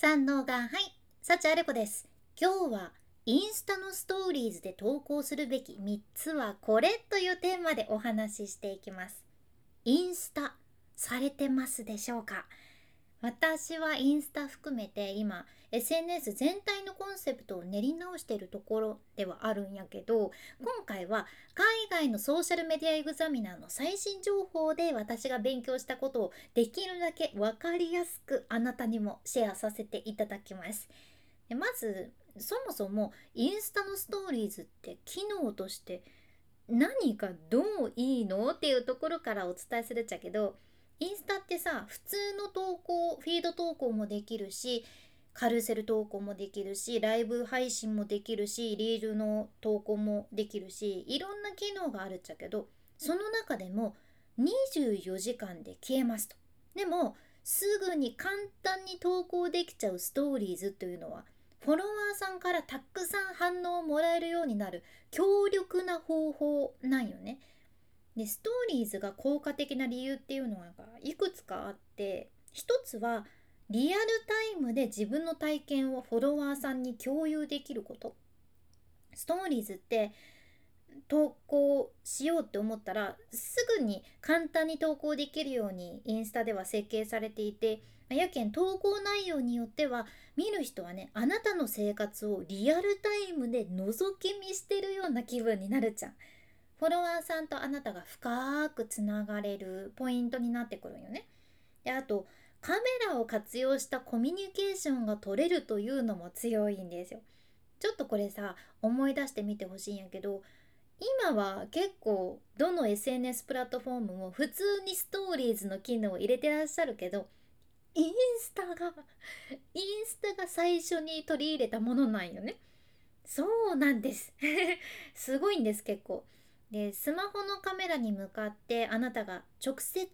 三能がはい幸あれ子です。今日はインスタのストーリーズで投稿するべき3つはこれというテーマでお話ししていきます。インスタされてますでしょうか？私はインスタ含めて今 SNS 全体のコンセプトを練り直しているところではあるんやけど今回は海外のソーシャルメディアエグザミナーの最新情報で私が勉強したことをできるだけ分かりやすくあなたにもシェアさせていただきます。でまずそもそもインスタのストーリーズって機能として何かどういいのっていうところからお伝えするっちゃけどインスタってさ普通の投稿フィード投稿もできるしカルセル投稿もできるしライブ配信もできるしリールの投稿もできるしいろんな機能があるっちゃけどその中でも24時間で消えますと。でもすぐに簡単に投稿できちゃうストーリーズというのはフォロワーさんからたくさん反応をもらえるようになる強力な方法なんよね。でストーリーズが効果的な理由っていうのはいくつかあって一つはリアルタイムで自分の体験をフォロワーさんに共有できることストーリーズって投稿しようって思ったらすぐに簡単に投稿できるようにインスタでは設計されていてやけん投稿内容によっては見る人はねあなたの生活をリアルタイムで覗き見してるような気分になるじゃん。フォロワーさんとあなたが深くつながれるポイントになってくるんよね。であとカメラを活用したコミュニケーションが取れるというのも強いんですよ。ちょっとこれさ思い出してみてほしいんやけど今は結構どの SNS プラットフォームも普通にストーリーズの機能を入れてらっしゃるけどインスタがインスタが最初に取り入れたものなんよね。そうなんです すごいんです結構。でスマホのカメラに向かってあなたが直接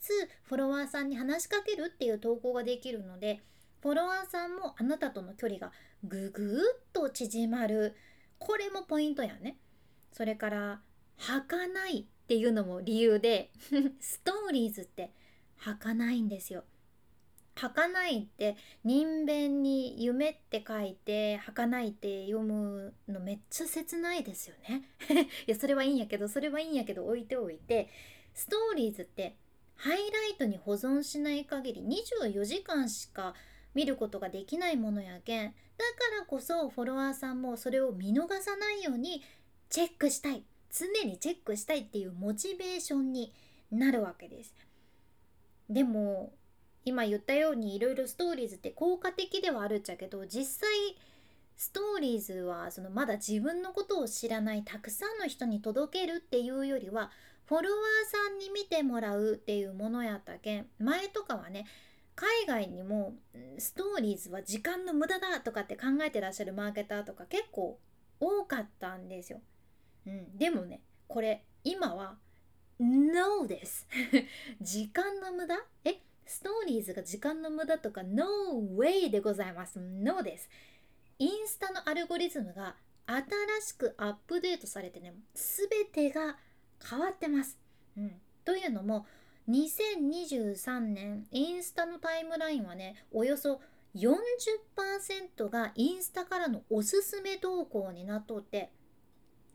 フォロワーさんに話しかけるっていう投稿ができるのでフォロワーさんもあなたとの距離がぐぐっと縮まる。これもポイントやね。それから儚いっていうのも理由で ストーリーズって儚いんですよ。儚いって人弁に夢って書いて儚いって読むのめっちゃ切ないですよね。いやそれはいいんやけどそれはいいんやけど置いておいてストーリーズってハイライトに保存しない限り24時間しか見ることができないものやけんだからこそフォロワーさんもそれを見逃さないようにチェックしたい常にチェックしたいっていうモチベーションになるわけです。でも今言ったようにいろいろストーリーズって効果的ではあるっちゃけど実際ストーリーズはそのまだ自分のことを知らないたくさんの人に届けるっていうよりはフォロワーさんに見てもらうっていうものやったけ？ん前とかはね海外にもストーリーズは時間の無駄だとかって考えてらっしゃるマーケターとか結構多かったんですよ。うん、でもねこれ今は NO です。時間の無駄？え？ストーリーズが時間の無駄とか No way でございます。No です。インスタのアルゴリズムが新しくアップデートされてね全てが変わってます、うん、というのも2023年インスタのタイムラインはねおよそ40%がインスタからのおすすめ投稿になっとって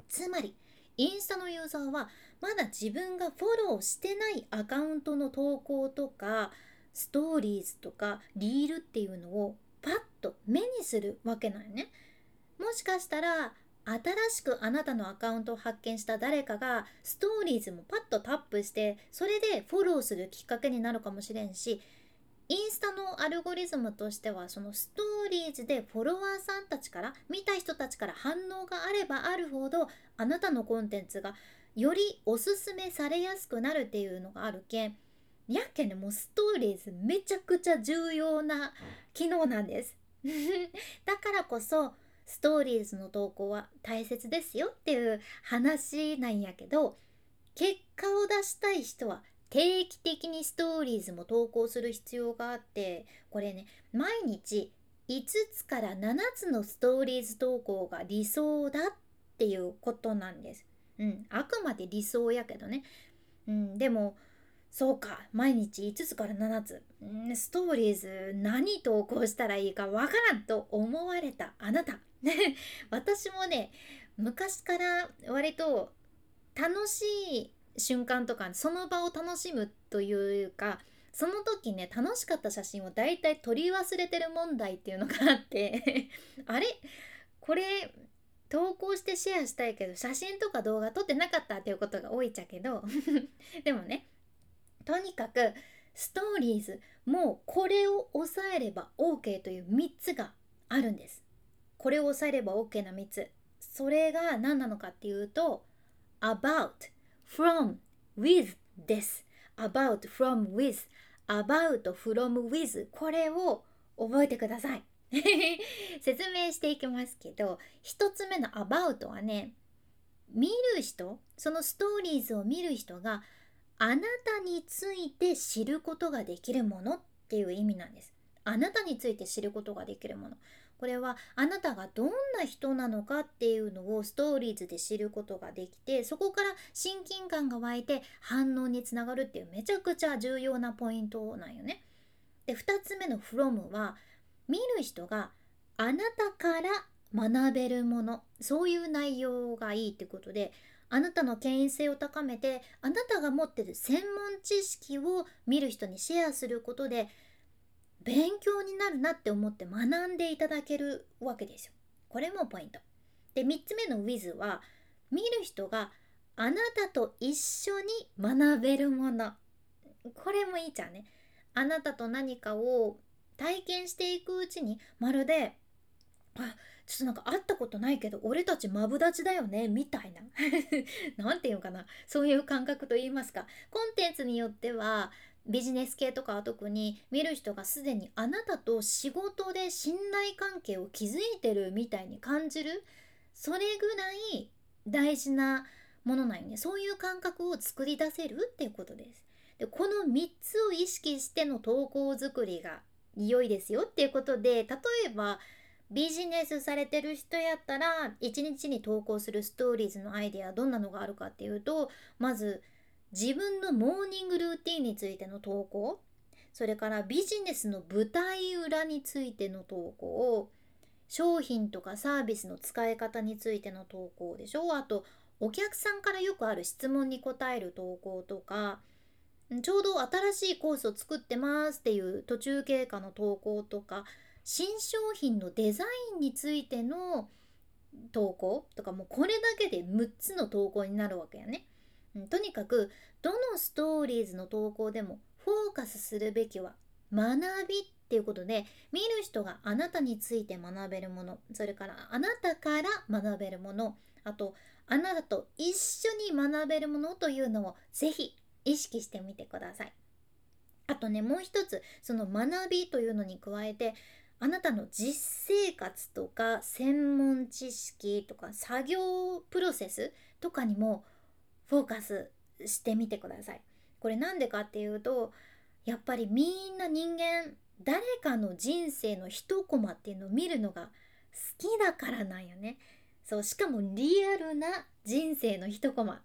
つまりインスタのユーザーはまだ自分がフォローしてないアカウントの投稿とかストーリーズとかリールっていうのをパッと目にするわけなんよね。もしかしたら新しくあなたのアカウントを発見した誰かがストーリーズもパッとタップしてそれでフォローするきっかけになるかもしれんしインスタのアルゴリズムとしてはそのストーリーズでフォロワーさんたちから見た人たちから反応があればあるほどあなたのコンテンツがよりおすすめされやすくなるっていうのがあるけんやっけねもうストーリーズめちゃくちゃ重要な機能なんです。だからこそストーリーズの投稿は大切ですよっていう話なんやけど結果を出したい人は定期的にストーリーズも投稿する必要があってこれね毎日5つから7つのストーリーズ投稿が理想だっていうことなんです。うん、あくまで理想やけどね。うん、でもそうか毎日5つから7つんストーリーズ何投稿したらいいかわからんと思われたあなた 私もね昔から割と楽しい瞬間とかその場を楽しむというかその時ね楽しかった写真をだいたい撮り忘れてる問題っていうのがあって あれ？これ投稿してシェアしたいけど写真とか動画撮ってなかったっていうことが多いっちゃけど でもねとにかくストーリーズもうこれを押さえれば OK という3つがあるんです。これを押さえれば OK な3つ。それが何なのかっていうと about from with です。about from with about from with これを覚えてください。説明していきますけど1つ目の about はね見る人そのストーリーズを見る人があなたについて知ることができるものっていう意味なんです。あなたについて知ることができるもの。これはあなたがどんな人なのかっていうのをストーリーズで知ることができてそこから親近感が湧いて反応につながるっていうめちゃくちゃ重要なポイントなんよね。で2つ目の from は見る人があなたから学べるものそういう内容がいいってことであなたの権威性を高めてあなたが持ってる専門知識を見る人にシェアすることで勉強になるなって思って学んでいただけるわけですよ。これもポイント。で3つ目の with は見る人があなたと一緒に学べるもの。これもいいじゃんね。あなたと何かを体験していくうちにまるであちょっとなんか会ったことないけど俺たちマブダチだよねみたいな 何て言うかなそういう感覚と言いますかコンテンツによってはビジネス系とかは特に見る人がすでにあなたと仕事で信頼関係を築いてるみたいに感じる。それぐらい大事なものなんよね。そういう感覚を作り出せるっていうことです。でこの3つを意識しての投稿作りが良いですよっていうことで例えばビジネスされてる人やったら1日に投稿するストーリーズのアイデアどんなのがあるかっていうとまず自分のモーニングルーティンについての投稿。それからビジネスの舞台裏についての投稿。商品とかサービスの使い方についての投稿でしょ。あとお客さんからよくある質問に答える投稿とか。ちょうど新しいコースを作ってますっていう途中経過の投稿とか。新商品のデザインについての投稿とか。もうこれだけで6つの投稿になるわけやね。とにかくどのストーリーズの投稿でもフォーカスするべきは学びっていうことで見る人があなたについて学べるものそれからあなたから学べるものあとあなたと一緒に学べるものというのをぜひ意識してみてください。あとねもう一つその学びというのに加えてあなたの実生活とか専門知識とか作業プロセスとかにもフォーカスしてみてください。これなんでかっていうとやっぱりみんな人間誰かの人生の一コマっていうのを見るのが好きだからなんよね。そうしかもリアルな人生の一コマ。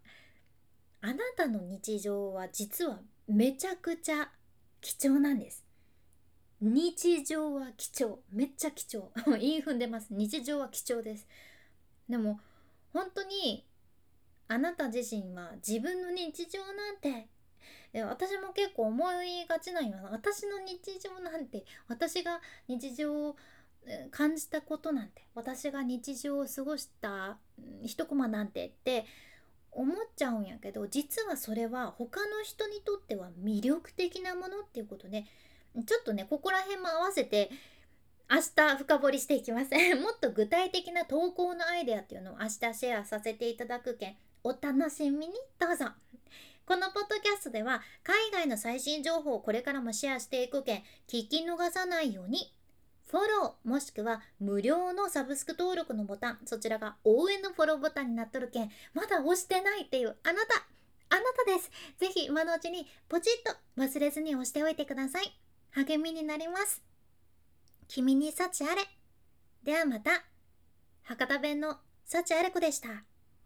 あなたの日常は実はめちゃくちゃ貴重なんです。日常は貴重。めっちゃ貴重。言い踏んでます。日常は貴重です。でも本当にあなた自身は自分の日常なんて。私も結構思いがちなんよ私の日常なんて私が日常を感じたことなんて。私が日常を過ごした一コマなんてって思っちゃうんやけど実はそれは他の人にとっては魅力的なものっていうことでちょっとねここら辺も合わせて明日深掘りしていきます。もっと具体的な投稿のアイデアっていうのを明日シェアさせていただくけん。お楽しみに。どうぞ。このポッドキャストでは海外の最新情報をこれからもシェアしていくけん聞き逃さないように。フォローもしくは無料のサブスク登録のボタンそちらが応援のフォローボタンになっとるけんまだ押してないっていうあなた。あなたです。ぜひ今のうちにポチッと忘れずに押しておいてください。励みになります。君に幸あれ。ではまた。博多弁の幸あれ子でした。